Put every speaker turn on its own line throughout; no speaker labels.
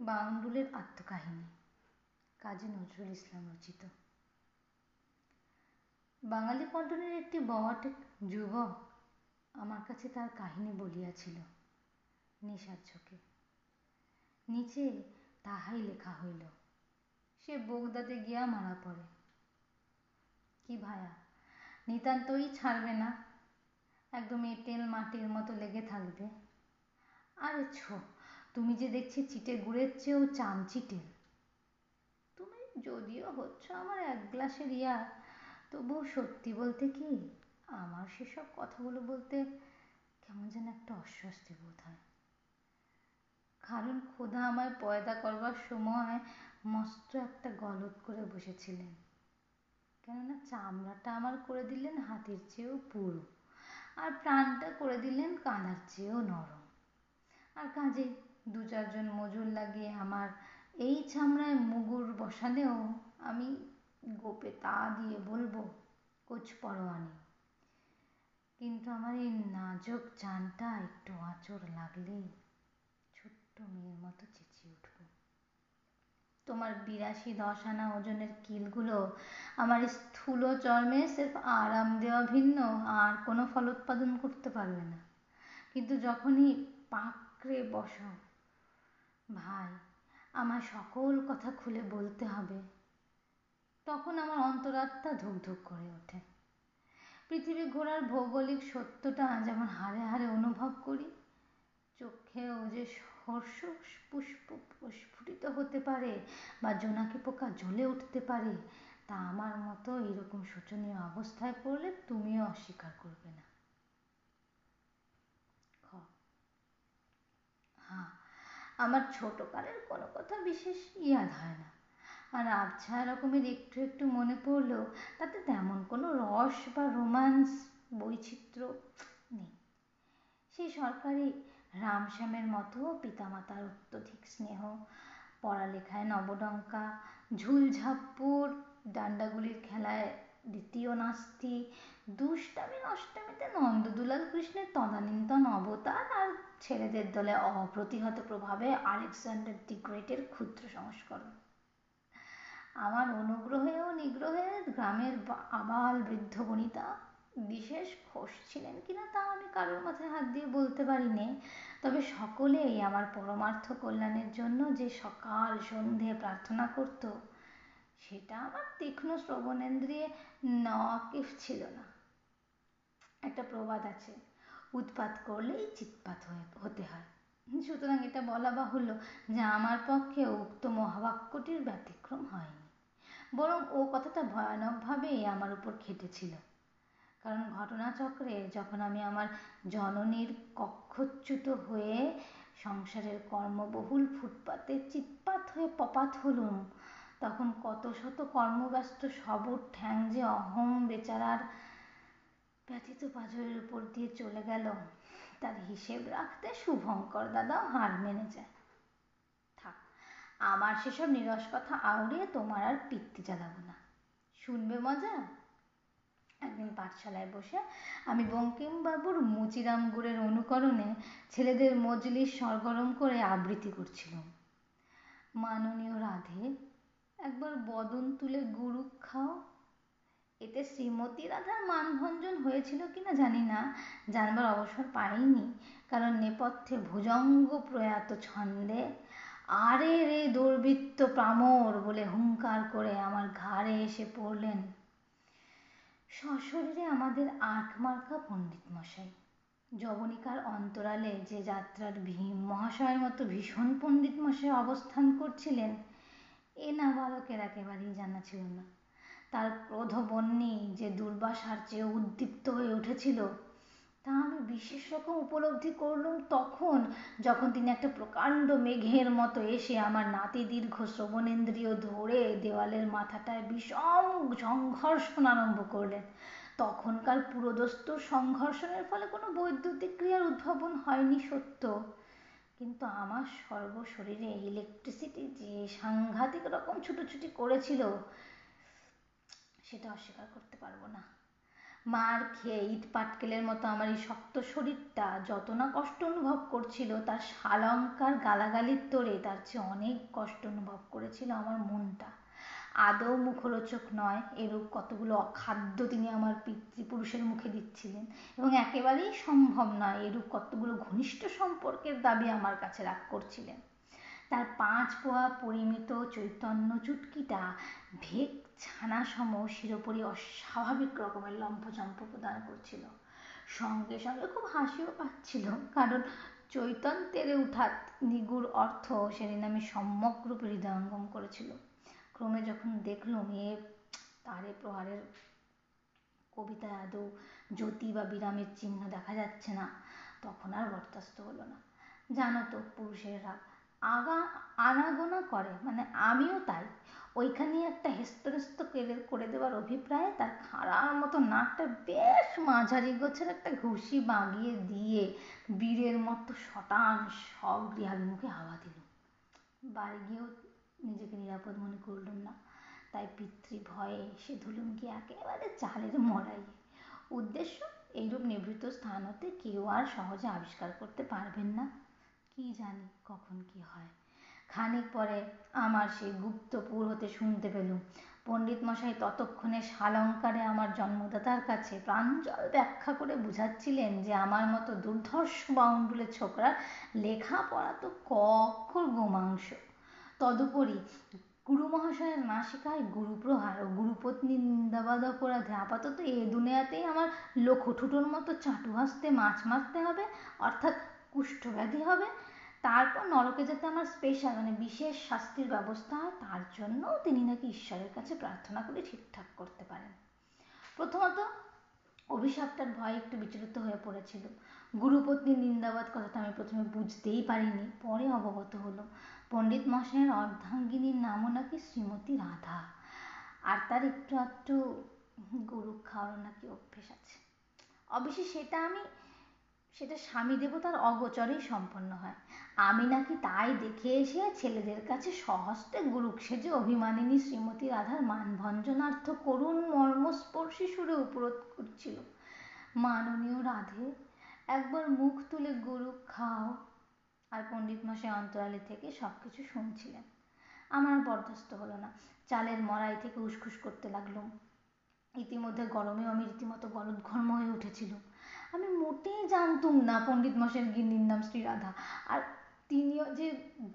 বাউন্ডুলের আত্মকাহিনী। কাজী নজরুল ইসলাম রচিত। বাঙালি পল্টনের একটি বট যুবক আমার কাছে তার কাহিনী বলিয়াছিল, নেশার ঝোঁকে। নিচে তাহাই লেখা হইল, সে বোগদাতে গিয়া মারা পড়ে। কি ভায়া, নিতান্তই ছাড়বে না, একদম এঁটেল মাটির মতো লেগে থাকবে। আরে ছো তুমি যে দেখছি চিটে গুড়ের চেয়েও চামচিটে। তুমি যদিও হচ্ছ আমার এক গ্লাসের ইয়া, তবুও সত্যি বলতে কি, আমার সেসব কথাগুলো বলতে কেমন যেন একটা অস্বস্তি বোধ হয়। কারণ খোদা আমায় পয়দা করবার সময় মস্ত একটা গলত করে বসেছিলেন। কেননা চামড়াটা আমার করে দিলেন হাতের চেয়েও পুরো, আর প্রাণটা করে দিলেন কাঁদার চেয়েও নরম। আর কাজেই দু চারজন মজুর লাগিয়ে আমার এই চামড়ায় মুগুর বসালেও আমি গোপে তা দিয়ে বলব, কোচ পরোয়ানি। কিন্তু আমার এই নাজক চানটা একটু আঁচড় লাগলেই ছোট্ট মেয়ের মতো চেঁচিয়ে উঠব। তোমার বিরাশি দশ আনা ওজনের কিলগুলো আমার স্থূল চর্মে সেফ আরাম দেওয়া ভিন্ন, আর কোনো ফলোৎপাদন করতে পারবে না। কিন্তু যখনই পাকড়ে বসো ভাই আমার সকল কথা খুলে বলতে হবে। তখন আমার অন্তরাত্মা ধুকধুক করে ওঠে। পৃথিবী ঘোরার ভৌগোলিক সত্যটা যেমন হারে হারে অনুভব করি। চোখেও যে হর্ষ পুষ্প প্রস্ফুটিত হতে পারে বা জোনাকি পোকা জ্বলে উঠতে পারে, তা আমার মতো এরকম শোচনীয় অবস্থায় পড়লে তুমিও অস্বীকার করবে না হ্যাঁ আমার ছোটকালের কোনো কথা বিশেষ ইয়াদ হয় না। আর আবছা রকমের একটু একটু মনে পড়লেও তাতে তেমন কোনো রস বা রোমান্স বৈচিত্র্য নেই। সেই সরকারি রামশ্যামের মতো পিতামাতার অত্যধিক স্নেহ, পড়ালেখায় নবডঙ্কা, ঝুলঝাপ্পুর, ডান্ডাগুলির খেলায় দ্বিতীয় নাস্তি দুষ্টামি, নষ্টামিতে নন্দদুলাল কৃষ্ণের তদানীন্তন অবতার আর ছেলেদের দলে অপ্রতিহত প্রভাবে আলেকজান্ডার দি গ্রেটের ক্ষুদ্র সংস্করণ। আমার অনুগ্রহে ও নিগ্রহে গ্রামের আবাল বৃদ্ধ বনিতা, বিশেষ খোশ ছিলেন কিনা তা আমি কারোর মাথায় হাত দিয়ে বলতে পারি নে তবে সকলেই আমার পরমার্থ কল্যাণের জন্য যে সকাল সন্ধে প্রার্থনা করত, সেটা আমার তীক্ষ্ণ শ্রবণেন্দ্রিয়ে নকিফ ছিল না। একটা প্রবাদ আছে, উৎপাত করলেই চিৎপাত হতে হয়। সুতরাং এটা বলা বাহুল্য যে আমার পক্ষে উক্ত মহাবাক্যটির ব্যতিক্রম হয়নি। বরং ও কথাটা ভয়ানকভাবেই আমার উপর খেটেছিল। কারণ ঘটনাচক্রে যখন আমি আমার জননীর কক্ষচ্যুত হয়ে সংসারের কর্মবহুল ফুটপাতে চিৎপাত হয়ে পপাত হলুম, তখন কত শত কর্মব্যস্ত সবর ঠ্যাং যে অহম বেচারার ব্যথিত পাঁজরের উপর দিয়ে চলে গেল। তার হিসেব রাখতে শুভঙ্কর দাদাও হার মেনে যায়। থাক, আমার সেসব নিরস কথা আউড়িয়ে তোমার আর পিত্তি জ্বালাবো না। শুনবে মজা? একদিন পাঠশালায় বসে আমি বঙ্কিমবাবুর মুচিরাম গুড়ের অনুকরণে ছেলেদের মজলিস সরগরম করে আবৃত্তি করছিলাম। মাননীয় রাধে, একবার বদন তুলে গুরু খাও। এতে শ্রীমতী রাধার মানভঞ্জন হয়েছিল কিনা জানি না, জানবার অবসর পাইনি। কারণ নেপথ্যে ভুজঙ্গ প্রয়াত ছন্দে, আরে রে দুর্বৃত্ত প্রামর বলে হুঙ্কার করে আমার ঘাড়ে এসে পড়লেন সশরীরে আমাদের আট মার্কা পণ্ডিত মশাই। জবনিকার অন্তরালে যে যাত্রার ভীম মহাশয়ের মতো ভীষণ পণ্ডিত মশাই অবস্থান করছিলেন, এ না বালকের একেবারেই জানা ছিল না। তার ক্রোধবন্যী যে দুর্বাসার চেয়ে উদ্দীপ্ত হয়ে উঠেছিল, তা আমি বিশেষ রকম উপলব্ধি করলুম তখন যখন তিনি একটা প্রকাণ্ড মেঘের মতো এসে আমার নাতি দীর্ঘ শ্রবণেন্দ্রিয় ধরে দেওয়ালের মাথাটায় বিষম সংঘর্ষণ আরম্ভ করলেন। তখনকার পুরোদস্তুর সংঘর্ষণের ফলে কোনো বৈদ্যুতিক ক্রিয়ার উদ্ভাবন হয়নি সত্য। কিন্তু আমার সর্বশরীরে ইলেকট্রিসিটি যে সাংঘাতিক রকম ছুটোছুটি করেছিল সেটা অস্বীকার করতে পারব না। মার খেয়ে ইট পাটকেলের মতো আমার এই শক্ত শরীরটা যত না কষ্ট অনুভব করছিল, তার শালঙ্কার গালাগালির তোড়ে তার চেয়ে অনেক কষ্ট অনুভব করেছিল আমার মনটা। আদৌ মুখরোচক নয়, এরূপ কতগুলো অখাদ্য তিনি আমার পিতৃপুরুষের মুখে দিচ্ছিলেন। এবং একেবারেই সম্ভব নয়, এরূপ কতগুলো ঘনিষ্ঠ সম্পর্কের দাবি আমার কাছে রাগ করছিলেন। তার পাঁচ পোয়া পরিমিত চৈতন্য চুটকিটা ভেক ছানা সম শিরোপরি অস্বাভাবিক রকমের লম্ফচম্প প্রদান করছিল। সঙ্গে সঙ্গে খুব হাসিও পাচ্ছিল, কারণ চৈতন তেরে উঠাত নিগুর অর্থ সেদিন আমি সম্যক রূপে হৃদয়ঙ্গম করেছিল। ক্রমে যখন দেখলুম এ তারে প্রহারের কবিতায় আদৌ জ্যোতি বা বিরামের চিহ্ন দেখা যাচ্ছে না, তখন আর বরদাস্ত হলো না। জানো তো পুরুষের রাগ আগা আনাগোনা করে মানে আমিও তাই। ওইখানে একটা হেস্তনেস্ত করে দেওয়ার অভিপ্রায়ে তার খাড়ার মতো নাকটা বেশ মাঝারি গোছের একটা ঘুষি বাগিয়ে দিয়ে বীরের মতো শটান সব গৃহাল মুখে হাওয়া দিল। বাড়ি গিয়েও নিজেকে নিরাপদ মনে করলুম না। তাই পিতৃ ভয়ে সে ধুলুম কি একেবারে চালের মরাই উদ্দেশ্য, এইরূপ নিভৃত স্থান হতে কেউ আর সহজে আবিষ্কার করতে পারবেন না। কি জানি কখন কি হয়। খানিক পরে আমার সেই গুপ্তপুর হতে শুনতে পেলুম। পণ্ডিত মশাই ততক্ষণে সালঙ্কারে আমার জন্মদাতার কাছে প্রাঞ্জল ব্যাখ্যা করে বুঝাচ্ছিলেন যে আমার মতো দুর্ধর্ষ বাউন্ডুলের ছোকরার লেখাপড়া তো কক্ষর গোমাংস। তদুপরি গুরু মহাশয়ের নাসিকায় গুরুপ্রহার ও গুরুপত্নী নিন্দাবাদ অপরাধে আপাতত এ দুনিয়াতেই আমার লক্ষঠুটোর মতো চাটু হাসতে মাছ মারতে হবে, অর্থাৎ কুষ্ঠব্যাধি হবে তারপর নরকে যাতে আমার স্পেশাল মানে বিশেষ শাস্তির ব্যবস্থা তার জন্য তিনি নাকি ঈশ্বরের কাছে প্রার্থনা করে ঠিকঠাক করতে পারেন। প্রথমত অভিশাপটার ভয়ে একটু বিচলিত হয়ে পড়েছিল। গুরুপত্নীর নিন্দাবাদ কথাটা আমি প্রথমে বুঝতেই পারিনি, পরে অবগত হলো। পণ্ডিত মশাইয়ের অর্ধাঙ্গিনীর নামও নাকি শ্রীমতী রাধা। আর তার একটু একটু গরু খাওয়ার নাকি অভ্যেস আছে। অবশ্যই সেটা আমি, সেটা স্বামী দেবতার অগোচরেই সম্পন্ন হয়। আমি নাকি তাই দেখে এসে ছেলেদের কাছে সহস্তে গুরুক সেজে অভিমানিনী শ্রীমতী রাধার মানভঞ্জনার্থ করুণ মর্মস্পর্শী সুরে উপরোধ করছিল। মাননীয় রাধে, একবার মুখ তুলে গরু খাও। আর পণ্ডিত মশাই অন্তরালে থেকে সব কিছু শুনছিলেন। আমার বরদাস্ত হলো না। চালের মড়াই থেকে উসখুস করতে লাগল ইতিমধ্যে গরমে আমি রীতিমতো গলদঘর্ম হয়ে উঠেছিল। আমি মোটেই জানতুম না পণ্ডিত মশাইয়ের গিন্নির নাম শ্রীরাধা। আর তিনিও যে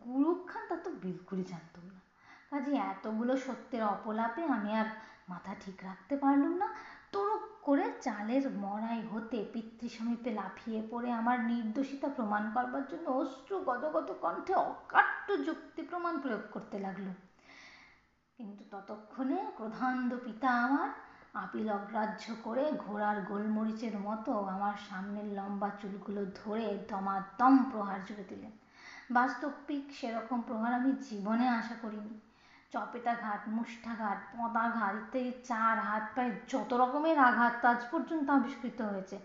গুরুক খান, তা তো বিলকুলই জানতুম না। কাজে এতগুলো সত্যের অপলাপে আমি আর মাথা ঠিক রাখতে পারলুম না। তড়ুক করে চালের মরাই হতে পিতৃ সমীপে লাফিয়ে পড়ে আমার নির্দোষিতা প্রমাণ করবার জন্য অশ্রু গদগদ কণ্ঠে অকাট্য যুক্তি প্রমাণ প্রয়োগ করতে লাগল। কিন্তু ততক্ষণে প্রধান পিতা আমার আপিল অগ্রাহ্য করে ঘোড়ার গোলমরিচের মতো আমার সামনের লম্বা চুলগুলো ধরে দমাদম প্রহার জুড়ে দিলেন। বাস্তবিক সেরকম প্রহার আমি জীবনে আশা করিনি। চপেটাঘাত মুষ্ঠাঘাত পদাঘাত ইত্যাদি চার হাত পায়ে যত রকমের আঘাত আজ পর্যন্ত আবিষ্কৃত হয়েছে,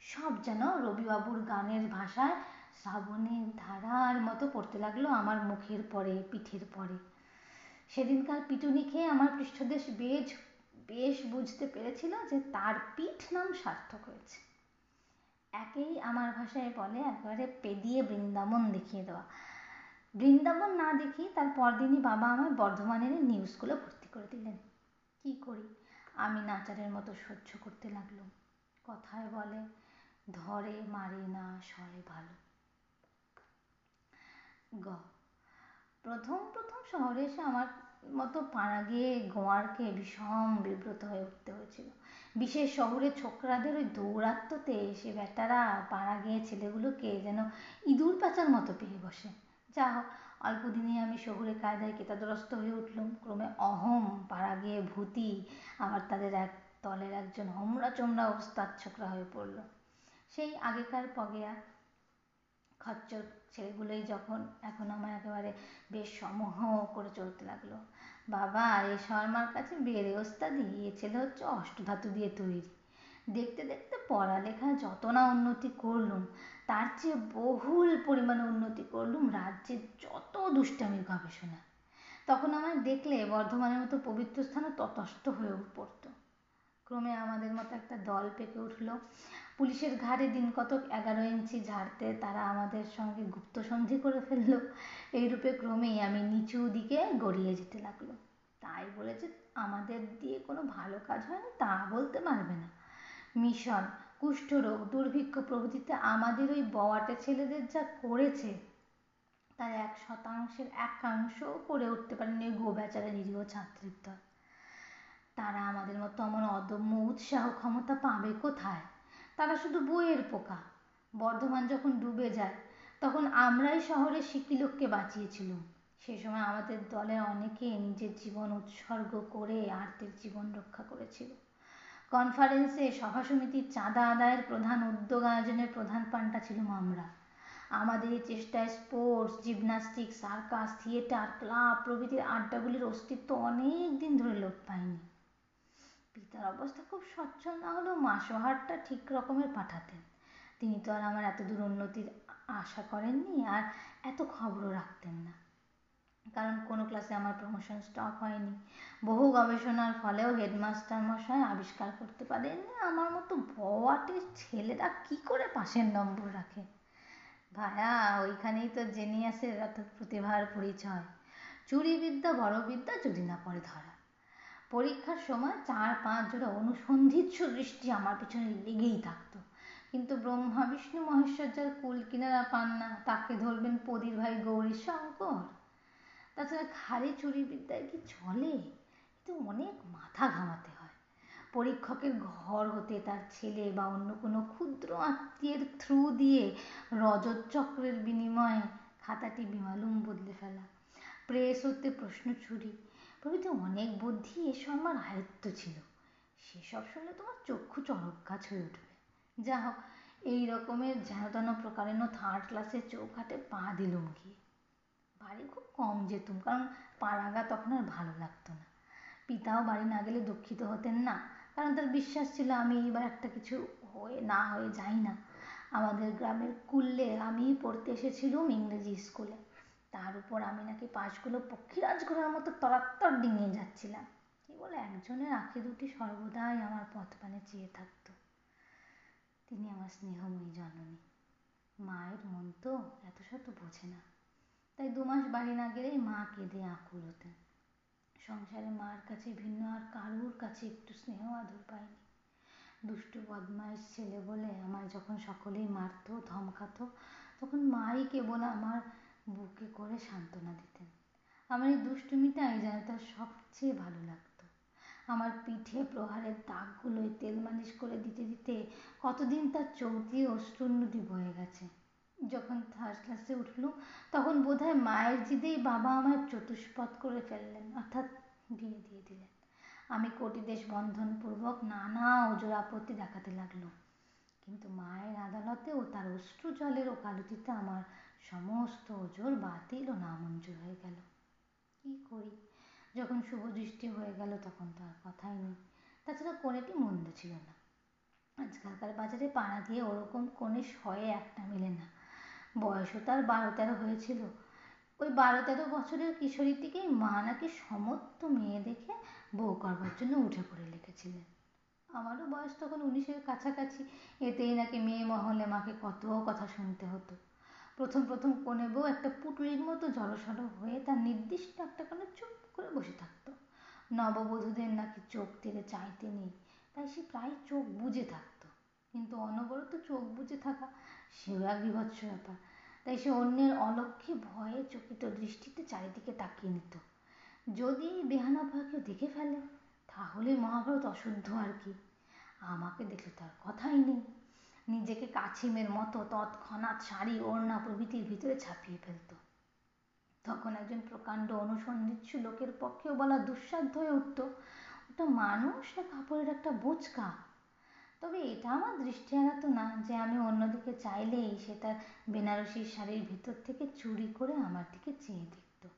সব যেন রবিবাবুর গানের ভাষায় শ্রাবণের ধারার মতো পড়তে লাগল আমার মুখের পরে, পিঠের পরে। সেদিনকার পিটুনি খেয়ে আমার পৃষ্ঠদেশ বেশ বেশ বুঝতে পেরেছিল যে তার পিঠ নাম সার্থক হয়েছে। একেই আমার ভাষায় বলে, একেবারে পেদিয়ে বৃন্দাবন দেখিয়ে দেওয়া। বৃন্দাবন না দেখি তার পরদিনই বাবা আমায় বর্ধমানের নিউ স্কুলে ভর্তি করে দিলেন। কি করি? আমি নাচারের মতো সহ্য করতে লাগলাম কথায় বলে, ধরে মারে না সরে ভালো। গ। প্রথম প্রথম শহরে এসে আমার মতো পাড়া গিয়ে গোয়ারকে ভীষণ বিব্রত হয়ে উঠতে হয়েছিল। বিশেষ শহরের ছোকরাদের ওই দৌরাত্মতে সে বেটারা পাড়া গিয়ে ছেলেগুলোকে যেন ইঁদুর পাচার মতো পেয়ে বসে। যা হোক, অল্প দিনে আমি শহুরে কায়দায় কেতাদরস্ত হয়ে উঠলুম। ক্রমে অহম, পাড়া গিয়ে ভূতি, আবার তাদের এক দলের একজন হোমরা চোমরা ওস্তাদ ছোকরা হয়ে পড়ল। সেই আগেকার পগেয়া খচ্চর ছেলেগুলোই যখন, এখন আমায় একেবারে বেশ সমূহ করে চলতে লাগল। বাবা এ শর্মার কাছে বেড়ে ওস্তাদি এ ছেলে হচ্ছে অষ্টধাতু দিয়ে তৈরি। দেখতে দেখতে পড়ালেখা যত না উন্নতি করলুম, তার চেয়ে বহুল পরিমাণে উন্নতি করলুম রাজ্যের যত দুষ্টামির গবেষণা। তখন আমায় দেখলে বর্ধমানের মতো পবিত্র স্থানে ততস্থ হয়ে পড়ত। ক্রমে আমাদের মতো একটা দল পেকে উঠল। পুলিশের ঘাড়ে দিন কতক এগারো ইঞ্চি ঝাড়তে তারা আমাদের সঙ্গে গুপ্ত সন্ধি করে ফেলল। এইরূপে ক্রমেই আমি নিচু দিকে গড়িয়ে যেতে লাগল। তাই বলে যে আমাদের দিয়ে কোনো ভালো কাজ হয় হয়নি তা বলতে পারবে না। মিশন কুষ্ঠরোগ দুর্ভিক্ষ প্রভৃতিতে আমাদের ওই বওয়াটে ছেলেদের যা করেছে, তার এক শতাংশের একাংশও করে উঠতে পারেনি ওই গো বেচারা নিরীহ ছাত্রীর দল তারা আমাদের মতো অমন অদম্য উৎসাহ ক্ষমতা পাবে কোথায়? তারা শুধু বইয়ের পোকা। বর্ধমান যখন ডুবে যায় তখন আমরাই শহরের সিকি লোককে বাঁচিয়েছিলাম। সে সময় আমাদের দলে অনেকে নিজের জীবন উৎসর্গ করে আর্থিক জীবন রক্ষা করেছিল। কনফারেন্সে সভা সমিতির চাঁদা আদায়ের প্রধান উদ্যোগ আয়োজনের প্রধান পান্ডা ছিলাম আমরা। আমাদের এই চেষ্টায় sports gymnastic circus, theatre, club প্রভৃতির আড্ডাগুলির অস্তিত্ব অনেক দিন ধরে লোপ পায়নি। পিতার অবস্থা খুব সচ্ছল না হলেও মাসোহারটা ঠিক রকমের পাঠাতেন। তিনি তো আর আমার এত দূর উন্নতির আশা করেননি আর এত খবরও রাখতেন না। কারণ কোনো ক্লাসে আমার প্রমোশন স্টপ হয়নি। বহু গবেষণার ফলেও হেডমাস্টার মশাই আবিষ্কার করতে পারেননি। আমার মতো বওয়াটের ছেলেরা কি করে পাশের নম্বর রাখে? ভায়া, ওইখানেই তো জেনিয়াসের অর্থাৎ প্রতিভার পরিচয়। চুরি বিদ্যা বড় বিদ্যা যদি না পড়ে ধরা। পরীক্ষার সময় চার পাঁচ জোড়া অনুসন্ধিৎস দৃষ্টি আমার পিছনে লেগেই থাকতো। কিন্তু ব্রহ্মা, বিষ্ণু মহেশ্বর যার কুল কিনারা পান না, তাকে ধরবেন পদির ভাই গৌরী শঙ্কর। তাছাড়া খালি চুরি বিদ্যায় কি চলে? কিন্তু অনেক মাথা ঘামাতে হয়। পরীক্ষকের ঘর হতে তার ছেলে বা অন্য কোনো ক্ষুদ্র আত্মীয়ের থ্রু দিয়ে রজত চক্রের বিনিময়ে খাতাটি বিমালুম বদলে ফেলা। প্রেস হতে প্রশ্ন চুরি। প্রভৃতি অনেক বুদ্ধি এসব আমার আয়ত্ত ছিল। সেসব শুনলে তোমার চক্ষু চরক গাছ হয়ে উঠবে যা হোক, এই রকমের যেন প্রকারেণ থার্ড ক্লাসের চৌকাটে পা দিলুম গিয়ে। বাড়ি খুব কম যেতুম, কারণ পাড়াগা তখন আর ভালো লাগতো না। পিতাও বাড়ি না গেলে দুঃখিত হতেন না, কারণ তার বিশ্বাস ছিল আমি এইবার একটা কিছু হয়ে, না হয়ে যাই না। আমাদের গ্রামের কুল্লে আমিই পড়তে এসেছিলুম ইংরেজি স্কুলে। তার উপর আমি নাকি পাশগুলো পক্ষীরাজ ঘোড়ার মতো তরাত্তর ডিঙিয়ে যাচ্ছিলাম। কেবল একজনের আঁখি দুটি সর্বদাই আমার পথ পানে চেয়ে থাকতো। তিনি আমার স্নেহময়ী জননী। মায়ের মন তো এত শত বোঝে না। তাই দু মাস বাড়ি না গেলেই মা কেঁদে আকুল হতেন। সংসারে মার কাছে ভিন্ন আর কারুর কাছে একটু স্নেহ আদর পাইনি। দুষ্টু বদমাইশ ছেলে বলে আমায় যখন সকলেই মারতো, ধমকাতো, তখন মাই কেবল আমার বুকে করে সান্ত্বনা দিতেন। আমার এই দুষ্টুমিটাই যেন তার সবচেয়ে ভালো লাগতো। আমার পিঠে প্রহারের দাগগুলোয় তেল মালিশ করে দিতে দিতে কতদিন তার চোখ দিয়ে অশ্রুন্নদী বয়ে গেছে। যখন থার্ড ক্লাসে উঠলুম তখন বোধহয় মায়ের জিদেই বাবা আমায় চতুষ্পদ করে ফেললেন, অর্থাৎ বিয়ে দিয়ে দিলেন। আমি কোটিদেশ বন্ধনপূর্বক নানা ওজোর আপত্তি দেখাতে লাগল। কিন্তু মায়ের আদালতেও তার অশ্রু জলের ওকালতিতে আমার সমস্ত ওজোর বাতিল ও নামঞ্জুর হয়ে গেল। কি করি? যখন শুভ দৃষ্টি হয়ে গেল তখন তো আর কথাই নেই। তাছাড়া কোনেটি মন্দ ছিল না। আজকালকার বাজারে পাড়া দিয়ে ওরকম কোণে শয়ে একটা মেলে না। বয়সও তার বারো তেরো হয়েছিল। ওই বারো তেরো বছরের কিশোরীটিকেই মা নাকি সমস্ত মেয়ে দেখে বউ করবার জন্য উঠে পড়ে লেগেছিলেন আমারও বয়স তখন উনিশের কাছাকাছি। এতেই নাকি মেয়ে মহলে মাকে কত কথা শুনতে হতো। প্রথম প্রথম কোনে বউ একটা পুটুলির মতো জড়সড় হয়ে তার নির্দিষ্ট একটা কোণে চুপ করে বসে থাকতো। নববধূদের নাকি চোখ তেড়ে চাইতে নেই, তাই সে প্রায় চোখ বুজে থাকতো। কিন্তু অনবরত চোখ বুজে থাকা সেও এক বিভৎস ব্যাপার। তাই সে অন্যের অলক্ষ্যে ভয়ে চকিত দৃষ্টিতে চারিদিকে তাকিয়ে নিত। যদি এই বেহানা ভয় কেউ দেখে ফেলে, তাহলে মহাভারত অশুদ্ধ আর কি। আমাকে দেখলে তার কথাই নেই। নিজেকে কাছিমের মতো তৎক্ষণাৎ শাড়ি, ওড়না প্রভৃতির ভিতরে ছাপিয়ে ফেলত। তখন একজন প্রকাণ্ড অনুসন্ধিৎসু লোকের পক্ষেও বলা দুঃসাধ্য হয়ে উঠত, ওটা মানুষ না কাপড়ের একটা বোচকা? তবে এটা আমার দৃষ্টি এড়াতো না যে আমি অন্যদিকে চাইলেই সে তার বেনারসি শাড়ির ভিতর থেকে চুরি করে আমার দিকে চেয়ে দেখত।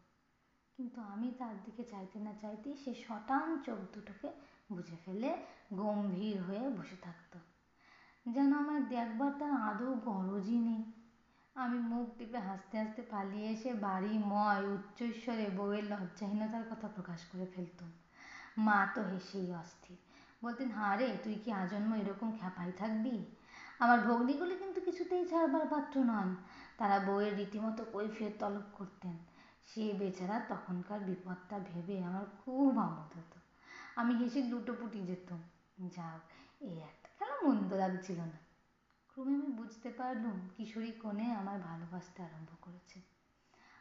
কিন্তু আমি তার দিকে চাইতে না চাইতেই সে শটান চোখ দুটোকে বুঝে ফেলে গম্ভীর হয়ে বসে থাকতো। যেন আমার দেখবার তার আদৌ গরজই নেই। আমি মুখ টিপে হাসতে হাসতে পালিয়ে এসে বাড়ি, ময় উচ্চৈস্বরে বউয়ের লজ্জাহীনতার কথা প্রকাশ করে ফেলতুম মা তো হেসেই অস্থির। বলতেন, হাঁ রে, তুই কি আজন্ম এরকম খ্যাপাই থাকবি? আমার ভগ্নিগুলি কিন্তু কিছুতেই ছাড়বার পাত্র নন। তারা বউয়ের রীতিমতো কৈফিয়ত তলব করতেন। সে বেচারা তখনকার বিপদটা ভেবে আমার খুব আমোদ হতো। আমি হেসে লুটোপুটি যেতাম। যাও, এই একটা খেলা মন্দ লাগছিল না? ক্রমে আমি বুঝতে পারলুম কিশোরী কনে আমায় ভালোবাসতে আরম্ভ করেছে।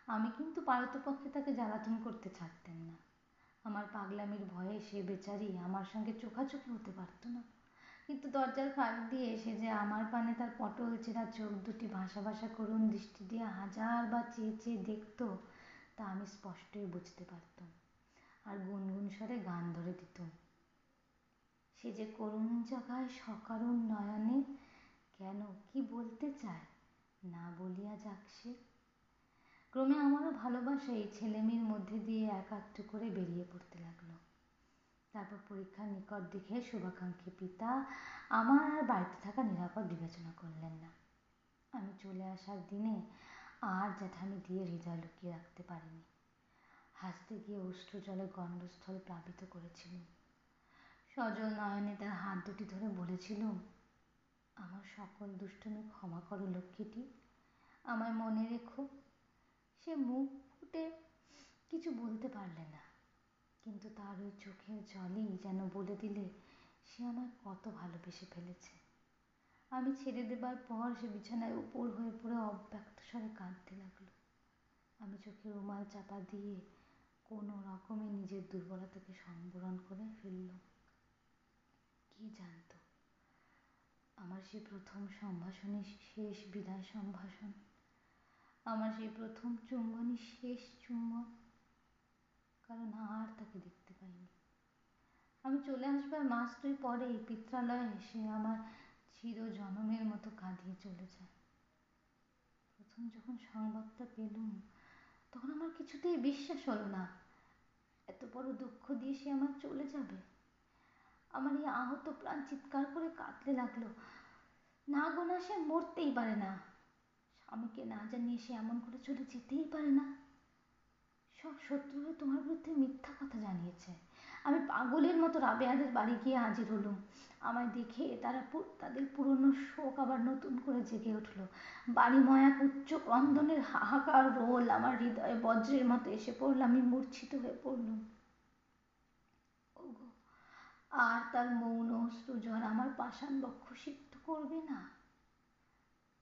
আমি কিন্তু পারতপক্ষে তাকে জ্বালাতন করতে ছাড়তেন না। আমার পাগলামির ভয়ে সে বেচারি আমার সঙ্গে চোখাচোখি হতে পারতো না। কিন্তু দরজার ফাঁক দিয়ে এসে যে আমার পানে তার পটল, চেরা চোখ দুটি ভাসা ভাসা করুণ দৃষ্টি দিয়ে হাজার বা চেয়ে চেয়ে দেখতো, তা আমি স্পষ্টই বুঝতে পারতাম। আর গুনগুন স্বরে গান ধরে দিত। সে যে করুণ জাগায় সকারুণ নয়নে কেন, কি বলতে চায়? না বলিয়া যাক সে। ক্রমে আমারও ভালোবাসা এই ছেলেমেয়ের মধ্যে দিয়ে একাত্ম করে বেরিয়ে পড়তে লাগল। তারপর পরীক্ষার নিকট দেখে শুভাকাঙ্ক্ষী পিতা আমার আর বাড়িতে থাকা নিরাপদ বিবেচনা করলেন না। আমি চলে আসার দিনে আর জ্যাঠামি দিয়ে হৃদয় লুকিয়ে রাখতে পারিনি। হাসতে গিয়ে অশ্রু জলে গণ্ডস্থল প্লাবিত করেছিলুম। সজল নয়নে তার হাত দুটি ধরে বলেছিল, আমার সকল দুষ্টুমি ক্ষমা করো লক্ষ্মীটি আমার মনে রেখো, সে মুখ ফুটে কিছু বলতে পারলে না, কিন্তু তার ওই চোখের জলই যেন বলে দিলে, সে আমায় কত ভালোবেসে ফেলেছে। আমি ছেড়ে দেবার পর সে বিছানায় উপর হয়ে পড়ে অব্যক্ত স্বরে কাঁদতে লাগল। আমি চোখে রুমাল চাপা দিয়ে কোনো রকমে নিজের দুর্বলতাকে সম্বরণ করে ফেললাম। কি জানতো। আমার সেই প্রথম সম্ভাষণের শেষ বিদায় সম্ভাষণ। আমার সেই প্রথম চুম্বনই শেষ চুম্বন। কারণ আর তাকে দেখতে পাইনি। আমি চলে আসবার মাস দুই পরেই পিত্রালয়ে এসে আমার চির জনমের মতো কাঁদিয়ে চলে যায়। প্রথম যখন সংবাদটা পেলুম, তখন আমার কিছুতেই বিশ্বাস হলো না। এত বড় দুঃখ দিয়ে সে আমার চলে যাবে। আমার এই আহত প্রাণ চিৎকার করে কাঁদতে লাগল। না গোনা সে মরতেই পারে না। স্বামীকে না জানিয়ে সে এমন করে চলে যেতেই পারে না। সব শত্রু হয়ে তোমার বিরুদ্ধে মিথ্যা কথা জানিয়েছে। আমি পাগলের মতো রাবেয়াদের বাড়ি গিয়ে হাজির হলুম। আমায় দেখে তারা তাদের পুরনো শোক আবার নতুন করে জেগে উঠল। বাড়িময় এক উচ্চ ক্রন্দনের হাহাকার রোল আমার হৃদয়ে বজ্রের মতো এসে পড়ল। আমি মূর্ছিত হয়ে পড়লুম। আর তার মৌন সৃজন আমার পাষাণ বক্ষ সিদ্ধ করবে না।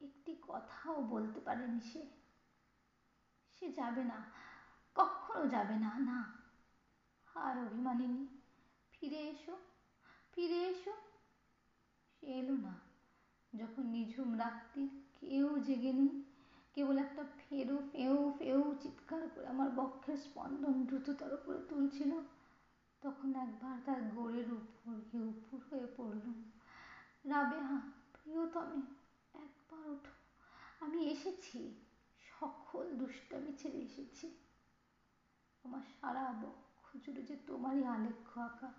একটি কথাও বলতে পারেনি সে। সে যাবে না, কখনো যাবে না না। আর অভিমানিনী, ফিরে এসো ফিরে এসো। সে এলো না, যখন নিঝুম রাত্রির কেউ জেগে নেই, কেবল একটা ফেরু ফেউ ফেউ চিৎকার করে আমার বক্ষের স্পন্দন দ্রুততর করে তুলছিল। তখন একবার তার গোড়ের উপর গিয়ে উপর হয়ে পড়লুম রাবেয়া, প্রিয়তমে, একবার ওঠো। আমি এসেছি। সকল দুষ্টামি ছেড়ে এসেছি। আমার সারা বক্ষ জুড়ে যে তোমারই আলেখ্য আঁকা।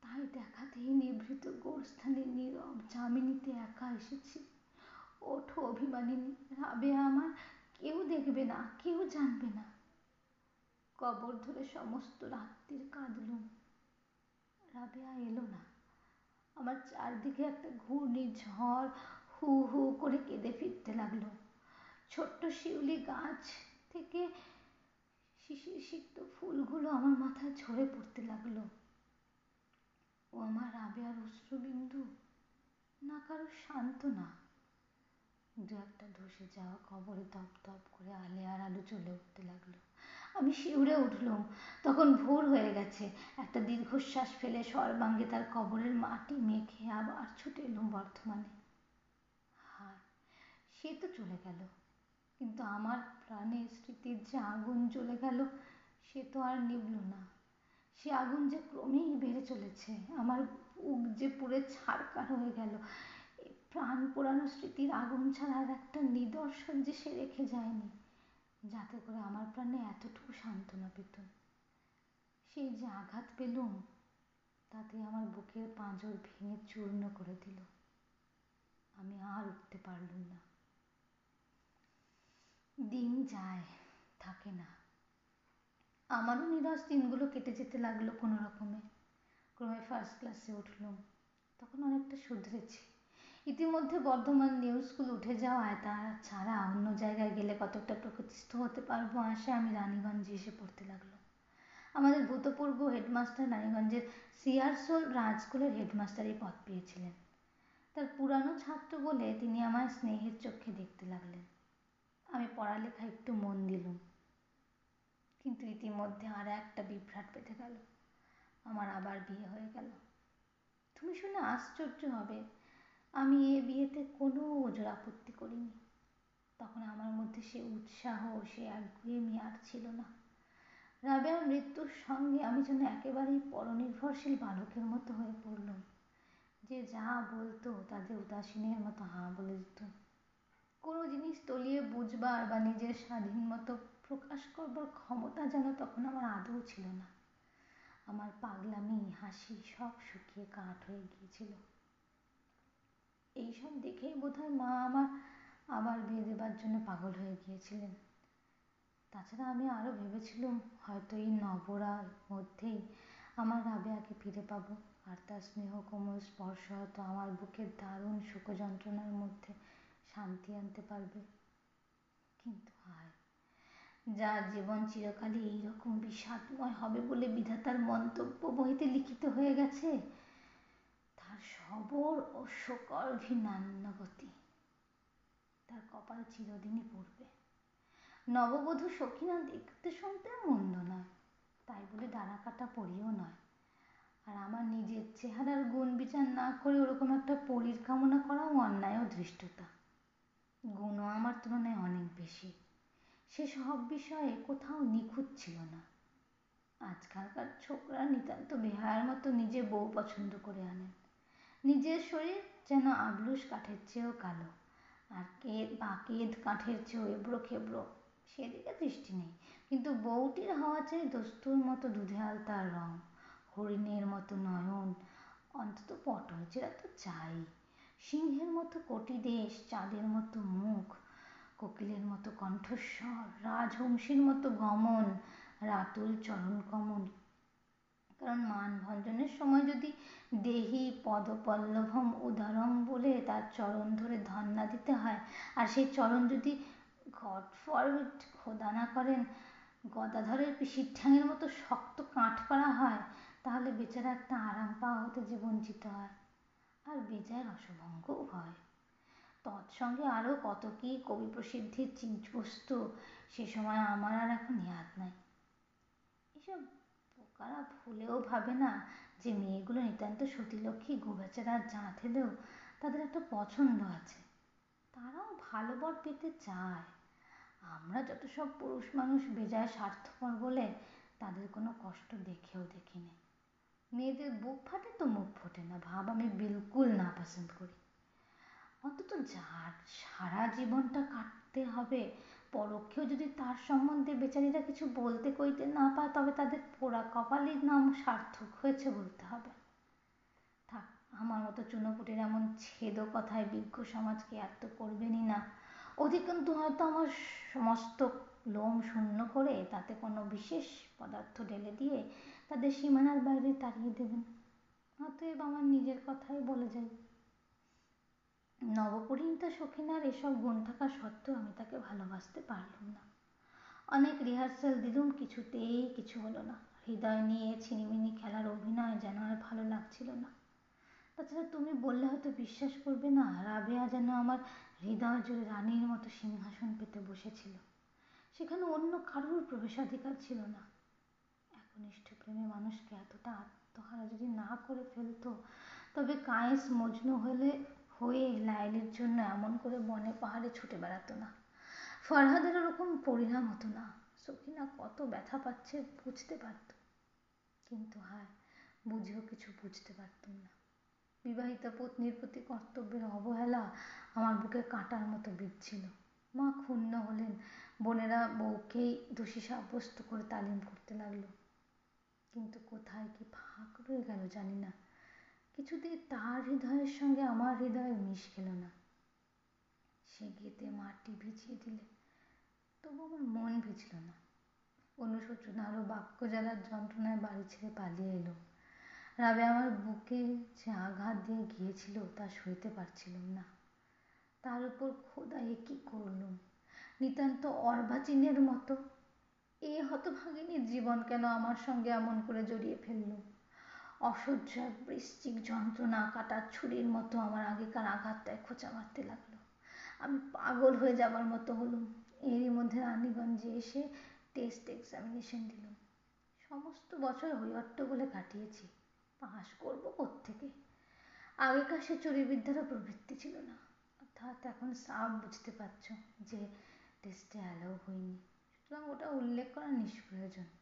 তাই দেখাতেই নিভৃত গোরস্থানে নীরব জামিনীতে একা এসেছি। ওঠো অভিমানিনী। রাবেয়া আমার কেউ দেখবে না, কেউ জানবে না। কবর ধরে সমস্ত রাত্রির কাঁদলুম। রাবেয়া এলো না। আমার চারদিকে একটা ঘূর্ণি ঝড় হু হু করে কেঁদে ফিরতে লাগল। ছোট্ট শিউলি গাছ থেকে শিশির সিক্ত ফুলগুলো আমার মাথায় ঝরে পড়তে লাগল। ও আমার রাবেয়ার অশ্রুবিন্দু? না, কারও শান্ত না। দু একটা ধসে যাওয়া কবরে দপ দপ করে আলে আর আলো চলে উঠতে লাগল। আমি শিউরে উঠলুম। তখন ভোর হয়ে গেছে। একটা দীর্ঘশ্বাস ফেলে সর্বাঙ্গে তার কবরের মাটি মেখে আবার ছুটে এলুম বর্ধমানে। হায় সে তো চলে গেল। কিন্তু আমার প্রাণের স্মৃতির যে আগুন জ্বলে গেল, সে তো আর নিবল না। সে আগুন যে ক্রমেই বেড়ে চলেছে, আমার বুক যে পুড়ে ছারকার হয়ে গেল প্রাণ পোড়ানো স্মৃতির আগুন ছাড়া আর একটা নিদর্শন যে সে রেখে যায়নি। যাতে করে আমার প্রাণে এতটুকু সান্ত্বনা পেত। সেই যে আঘাত পেলুম, তাতে আমার বুকের পাঁজর ভেঙে চূর্ণ করে দিল। আমি আর উঠতে পারলুম না। দিন যায়, থাকে না। আমারও নিরাশ দিনগুলো কেটে যেতে লাগল কোনো রকমে। ক্রমে ফার্স্ট ক্লাসে উঠলুম, তখন অনেকটা শুধরেছি। ইতিমধ্যে বর্ধমান নিউ স্কুল উঠে যাওয়ায় তার ছাড়া অন্য জায়গায় গেলে কতটা প্রতিষ্ঠিত হতে পারব আশায় আমি রানীগঞ্জে এসে পড়তে লাগল। আমাদের ভূতপূর্ব হেডমাস্টার রানীগঞ্জের সিয়ারসোল রাজ স্কুলের হেডমাস্টারই পদ পেয়েছিলেন। তার পুরানো ছাত্র বলে তিনি আমায় স্নেহের চোখে দেখতে লাগলেন। আমি পড়ালেখা একটু মন দিলুম। কিন্তু ইতিমধ্যে আর একটা বিভ্রাট বেঁধে গেল। আমার আবার বিয়ে হয়ে গেল। তুমি শুনে আশ্চর্য হবে। আমি এ বিয়েতে কোনো ওজোর আপত্তি করিনি। তখন আমার মধ্যে সে উৎসাহ, সে একগুয়েমি আর ছিল না। রাবেয়ার মৃত্যুর সঙ্গে আমি যেন একেবারেই পরনির্ভরশীল বালকের মতো হয়ে পড়লুম। যে যা বলতো তাদের উদাসীনের মতো হাঁ বলে দিত। কোনো জিনিস তলিয়ে বুঝবার বা নিজের স্বাধীন মতো প্রকাশ করবার ক্ষমতা যেন তখন আমার আদৌ ছিল না। আমার পাগলামি, হাসি সব শুকিয়ে কাঠ হয়ে গিয়েছিল। এইসব দেখেই বোধহয় মা আমার আবার বিয়ে দেবার জন্য পাগল হয়ে গিয়েছিলেন। তাছাড়া আমি আরও ভেবেছিলুম হয়তো এই নবরার মধ্যেই আমার রাবেয়াকে ফিরে পাবো। আর তার স্নেহ কোমল স্পর্শ হয়তো আমার বুকের দারুণ সুখ যন্ত্রণার মধ্যে শান্তি আনতে পারবে। কিন্তু হায়, যার জীবন চিরকালই এইরকম বিষাদময় হবে বলে বিধাতার মন্তব্য বইতে লিখিত হয়ে গেছে? সবর ও শোকর্ভিনান্নগতি তার কপাল চিরদিনই পড়বে। নববধূ সখিনা দেখতে শুনতে মন্দ নয়, তাই বলে ডানা কাটা পরিও নয়। আর আমার নিজের চেহারার গুণ বিচার না করে ওরকম একটা পরীর কামনা করাও অন্যায় ও ধৃষ্টতা। গুণও আমার তুলনায় অনেক বেশি। সে সব বিষয়ে কোথাও নিখুঁত ছিল না। আজকালকার ছোকরা নিতান্ত বেহায়ার মতো নিজে বউ পছন্দ করে আনেন। নিজের শরীর যেন আবলুস কাঠের চেয়েও কালো। আর কেদ বা কেদ কাঠের চেয়েও এবড়ো খেবড়ো, সেদিকে দৃষ্টি নেই। কিন্তু বউটির হওয়া চাই দস্তুর মতো দুধে আলতার রং। হরিণের মতো নয়ন, অন্তত পটল চেরা তো চাই। সিংহের মতো কটি দেশ, চাঁদের মতো মুখ, কোকিলের মতো কণ্ঠস্বর রাজহংসীর মতো গমন, রাতুল চরণ কমল কারণ মান ভঞ্জনের সময় যদি দেহি, পদপল্লভম, উদারম বলে তার চরণ ধরে ধন্না দিতে হয়, আর সেই চরণ যদি গড ফরবিট খোদা না করেন, গদাধরের পিসির ঠ্যাঙের মতো শক্ত কাঠ করা হয়, তাহলে বেচারা একটা আরাম পাওয়া হতে যে বঞ্চিত হয়। আর বেজায় রসভঙ্গও হয় তৎসঙ্গে আরও কত কি কবি প্রসিদ্ধির চিজবস্তু সে সময় আমার আর এখন ইয়াদ নাই। এসব বোকারা ভুলেও ভাবে না যে মেয়েগুলো নিতান্ত সতীলক্ষ্মী, গোবেচারা জাঁত হলেও তাদের একটা পছন্দ আছে। তারাও ভালো বর পেতে চায়। আমরা যত সব পুরুষ মানুষ বেজায় স্বার্থপর বলে তাদের কোনো কষ্ট দেখেও দেখিনি। মেয়েদের বুক ফাটে তো মুখ ফোটে না, ভাব আমি বিলকুল না পছন্দ করি। অন্তত যার সারা জীবনটা কাটতে হবে পরোক্ষেও যদি তার সম্বন্ধে বেচারীরা কিছু বলতে কইতে না পায়, তবে তাদের পোড়া কপালের নাম সার্থক হয়েছে বলতে হবে। থাক, আমার মতো চুনোপুটির এমন ছেদ কথায় বিজ্ঞ সমাজকে এত করবেনই না। অধিকন্তু হয়তো আমার সমস্ত লোম শূন্য করে তাতে কোনো বিশেষ পদার্থ ঢেলে দিয়ে তাদের সীমানার বাইরে তাড়িয়ে দেবেন। অতএব আমার নিজের কথাই বলে যাই। নবপরিণীতা, সখিনার এসব গুণ থাকা সত্ত্বেও আমি তাকে ভালোবাসতে পারলাম না। অনেক রিহার্সাল দিলুম, কিছুতেই কিছু হলো না। হৃদয় নিয়ে ছিনিমিনি খেলার অভিনয় যেন আর ভালো লাগছিল না। তাছাড়া তুমি বললে হয়তো বিশ্বাস করবে না, রাবেয়া যেন আমার হৃদয় জুড়ে রানীর মতো সিংহাসন পেতে বসেছিল। সেখানে অন্য কারোর প্রবেশাধিকার ছিল না। একনিষ্ঠ প্রেমে মানুষকে এতটা আত্মহারা যদি না করে ফেলতো, তবে কায়েস মজনু হলে হয়ে লাইলির জন্য এমন করে বনে পাহাড়ে ছুটে বেড়াতো না। ফরহাদের ওরকম পরিণাম হতো না। সখিনা কত ব্যথা পাচ্ছে বুঝতে পারত। কিন্তু হায়, বুঝেও কিছু বুঝতে পারতুম না। বিবাহিতা পত্নীর প্রতি কর্তব্যের অবহেলা আমার বুকে কাঁটার মতো বিচ্ছিল মা ক্ষুণ্ণ হলেন। বোনেরা বউকেই দোষী সাব্যস্ত করে তালিম করতে লাগল। কিন্তু কোথায় কি ফাঁক রয়ে গেল জানি না। কিছুতেই তার হৃদয়ের সঙ্গে আমার হৃদয়ের মিশ খেল না। সে গেতে মাটি ভিজিয়ে দিলে, তবু আমার মন ভিজল না। অনুশোচনা আরও বাক্য জ্বালার যন্ত্রণায় বাড়ি ছেড়ে পালিয়ে এলো। রাবে আমার বুকে যে আঘাত দিয়ে গিয়েছিল তা সইতে পারছিলাম না। তার উপর খোদা এ কি করলুম? নিতান্ত অর্বাচীনের মতো। এ হতভাগিনীর জীবন কেন আমার সঙ্গে এমন করে জড়িয়ে ফেলল অসহ্য, বৃশ্চিক যন্ত্রণা কাটার ছুরির মতো আমার আগেকার আঘাতটায় খোঁচা মারতে লাগল। আমি পাগল হয়ে যাবার মতো হলুম। এরই মধ্যে রানীগঞ্জে এসে টেস্ট এক্সামিনেশন দিলাম। সমস্ত বছর বলে কাটিয়েছি। পাশ করব কোত্থেকে? আগেকার সে চুরিবিদ্যারও প্রবৃত্তি ছিল না। অর্থাৎ এখন সাফ বুঝতে পারছ যে টেস্টে অ্যালাউ হয়নি। সুতরাং ওটা উল্লেখ করা নিষ্প্রয়োজন।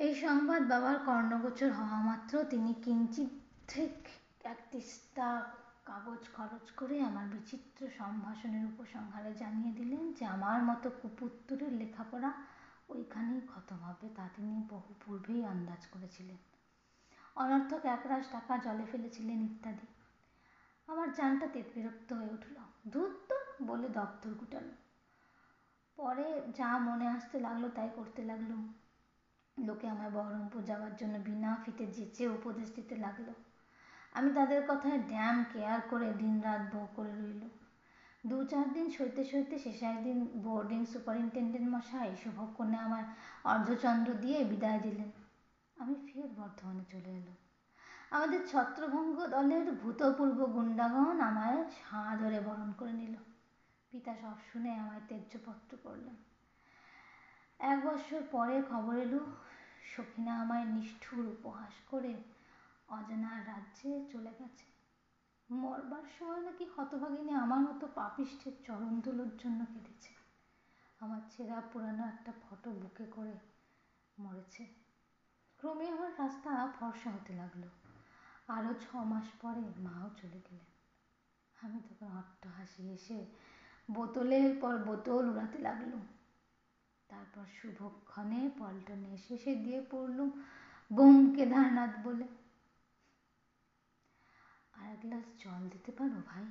এই সংবাদ বাবার কর্ণগোচর হওয়া মাত্র। তিনি কিঞ্চিত ঠিক এক তিস্তা কাগজ খরচ করে আমার বিচিত্র সম্ভাষণের উপসংহারে জানিয়ে দিলেন যে আমার মতো কুপুত্তরের লেখাপড়া ওইখানেই খতম হবে, তা তিনি বহু পূর্বেই আন্দাজ করেছিলেন। অনর্থক একরাশ টাকা জলে ফেলেছিলেন ইত্যাদি। আমার জানটা তেত বিরক্ত হয়ে উঠল। ধূর তো, বলে দপ্তর গুটালো। পরে যা মনে আসতে লাগল তাই করতে লাগলুম। লোকে আমায় বহরমপুর যাওয়ার জন্য বিনা ফিতে যেচে উপদেশ দিতে লাগল। আমি তাদের কথায় ড্যাম কেয়ার করে দিন রাত বউ করে রইল। দু চার দিন সইতে সইতে শেষে একদিন বোর্ডিং সুপারিনটেন্ডেন্ট মশাই শুভক্ষণে আমার অর্ধচন্দ্র দিয়ে বিদায় দিলেন। আমি ফের বর্ধমানে চলে এলো আমাদের ছত্রভঙ্গ দলের ভূতপূর্ব গুন্ডাগণ আমায় সাঁ ধরে বরণ করে নিল। পিতা সব শুনে আমায় ত্যায্যপত্র করলেন। এক বছর পরে খবর এলো সখিনা আমায় নিষ্ঠুর উপহাস করে অজানার রাজ্যে চলে গেছে। মরবার সময় নাকি হতভাগিনী আমার মতো পাপিষ্ঠের চরণ তুলোর জন্য কেঁদেছে। আমার ছেঁড়া পুরানো একটা ফটো বুকে করে মরেছে। ক্রমে আমার রাস্তা ফর্সা হতে লাগল। আরও ছ মাস পরে মাও চলে গেলেন। আমি তখন হাসি এসে বোতলের পর বোতল উড়াতে লাগল তারপর শুভক্ষণে পল্টনে এসে সে দিয়ে পড়লুম বোম কেদারনাথ বলে। আর এক গ্লাস জল দিতে পারো ভাই?